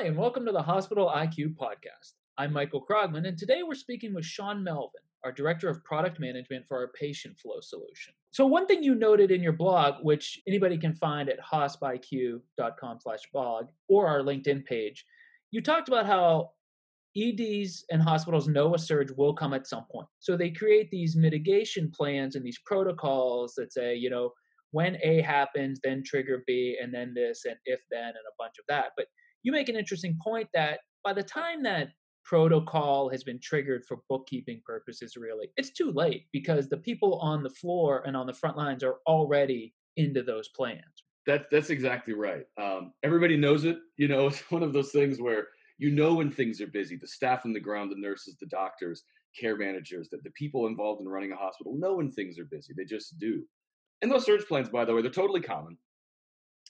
Hi, and welcome to the Hospital IQ podcast. I'm Michael Krogman, and today we're speaking with Sean Melvin, our Director of Product Management for our Patient Flow solution. So, one thing you noted in your blog, which anybody can find at hospiq.com slash blog or our LinkedIn page, you talked about how EDs and hospitals know a surge will come at some point. So they create these mitigation plans and these protocols that say, you know, when A happens, then trigger B, and then this, and if then, and a bunch of that. But you make an interesting point that by the time that protocol has been triggered for bookkeeping purposes, really, it's too late because the people on the floor and on the front lines are already into those plans. That's that's exactly right. Um, everybody knows it. You know, it's one of those things where you know when things are busy. The staff on the ground, the nurses, the doctors, care managers, that the people involved in running a hospital know when things are busy. They just do. And those surge plans, by the way, they're totally common.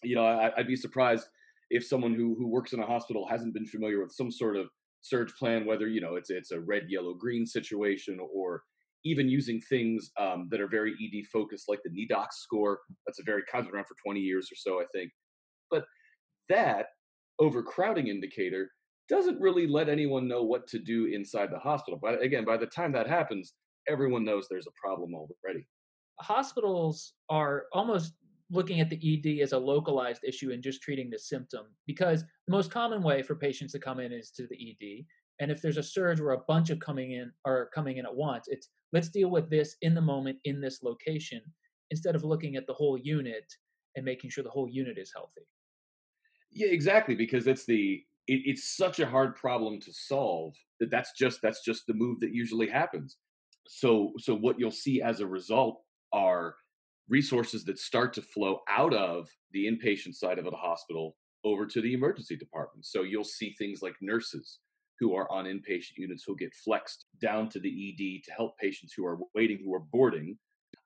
You know, I, would be surprised if someone who who works in a hospital hasn't been familiar with some sort of surge plan, whether you know it's it's a red, yellow, green situation, or even using things um, that are very ED focused, like the NEDOC score. That's a very kind of around for 20 years or so, I think. But that overcrowding indicator doesn't really let anyone know what to do inside the hospital. But again, by the time that happens, everyone knows there's a problem already. Hospitals are almost looking at the ED as a localized issue and just treating the symptom because the most common way for patients to come in is to the ED. And if there's a surge where a bunch of coming in are coming in at once, it's let's deal with this in the moment in this location instead of looking at the whole unit and making sure the whole unit is healthy. Yeah, exactly. Because it's the it, it's such a hard problem to solve that that's just that's just the move that usually happens. So so what you'll see as a result are resources that start to flow out of the inpatient side of the hospital over to the emergency department. So you'll see things like nurses who are on inpatient units who'll get flexed down to the ED to help patients who are waiting, who are boarding.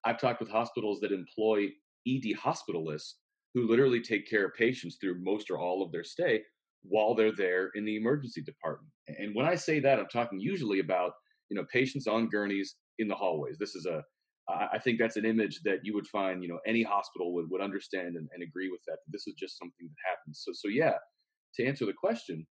I've talked with hospitals that employ ED hospitalists who literally take care of patients through most or all of their stay while they're there in the emergency department. And when I say that, I'm talking usually about you know patients on gurneys in the hallways. This is a I think that's an image that you would find, you know, any hospital would, would understand and, and agree with that. This is just something that happens. So, so yeah, to answer the question,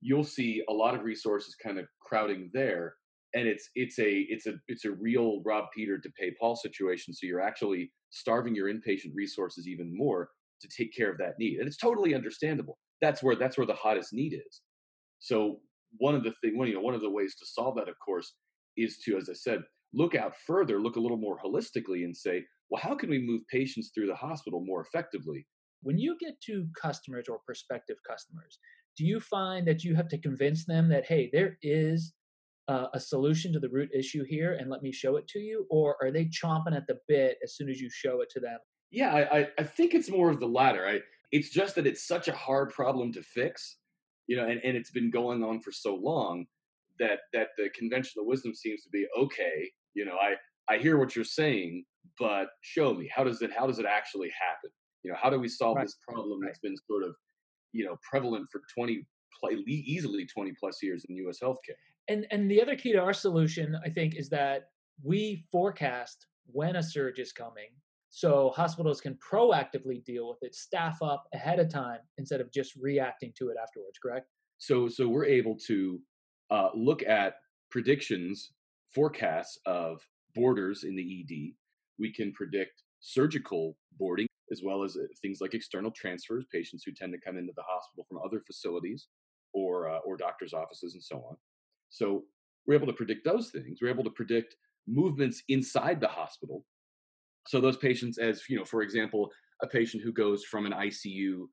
you'll see a lot of resources kind of crowding there, and it's it's a it's a it's a real Rob Peter to pay Paul situation. So you're actually starving your inpatient resources even more to take care of that need, and it's totally understandable. That's where that's where the hottest need is. So one of the thing, one you know, one of the ways to solve that, of course, is to, as I said, look out further, look a little more holistically, and say, well, how can we move patients through the hospital more effectively? When you get to customers or prospective customers, do you find that you have to convince them that, hey, there is uh, a solution to the root issue here and let me show it to you? Or are they chomping at the bit as soon as you show it to them? Yeah, I, I think it's more of the latter. I, it's just that it's such a hard problem to fix, you know, and, and it's been going on for so long that that the conventional wisdom seems to be okay you know i i hear what you're saying but show me how does it how does it actually happen? You know how do we solve right. this problem that's been sort of you know prevalent for 20 easily 20 plus years in us healthcare? And and the other key to our solution i think is that we forecast when a surge is coming so hospitals can proactively deal with it staff up ahead of time instead of just reacting to it afterwards correct? So so we're able to uh, look at predictions forecasts of boarders in the ED. We can predict surgical boarding as well as uh, things like external transfers, patients who tend to come into the hospital from other facilities or uh, or doctors' offices and so on. So we're able to predict those things. We're able to predict movements inside the hospital. So those patients, as you know, for example, a patient who goes from an ICU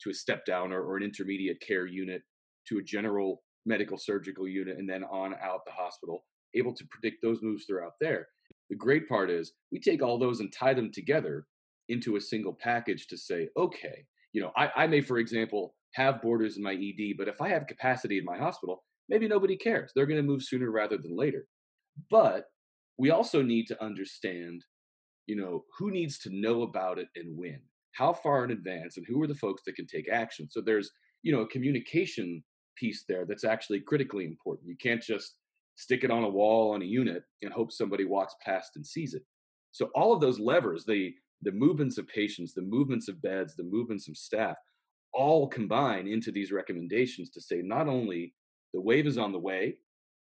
to a step down or, or an intermediate care unit to a general medical surgical unit and then on out the hospital able to predict those moves throughout there. The great part is we take all those and tie them together into a single package to say, okay, you know, I, I may, for example, have boarders in my ED, but if I have capacity in my hospital, maybe nobody cares. They're going to move sooner rather than later. But we also need to understand, you know, who needs to know about it and when, how far in advance, and who are the folks that can take action. So there's, you know, a communication piece there that's actually critically important. You can't just stick it on a wall on a unit and hope somebody walks past and sees it. So all of those levers, the the movements of patients, the movements of beds, the movements of staff, all combine into these recommendations to say not only the wave is on the way,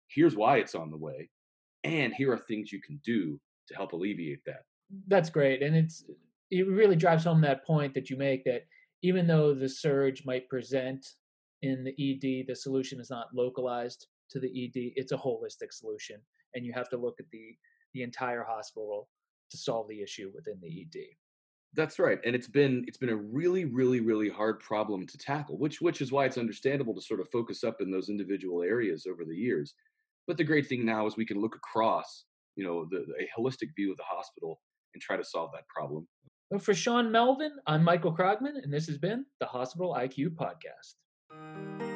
here's why it's on the way, and here are things you can do to help alleviate that. That's great. And it's it really drives home that point that you make that even though the surge might present in the ED, the solution is not localized to the ED. It's a holistic solution, and you have to look at the the entire hospital to solve the issue within the ED. That's right, and it's been it's been a really, really, really hard problem to tackle, which which is why it's understandable to sort of focus up in those individual areas over the years. But the great thing now is we can look across, you know, the, a holistic view of the hospital and try to solve that problem. For Sean Melvin, I'm Michael Krogman, and this has been the Hospital IQ Podcast.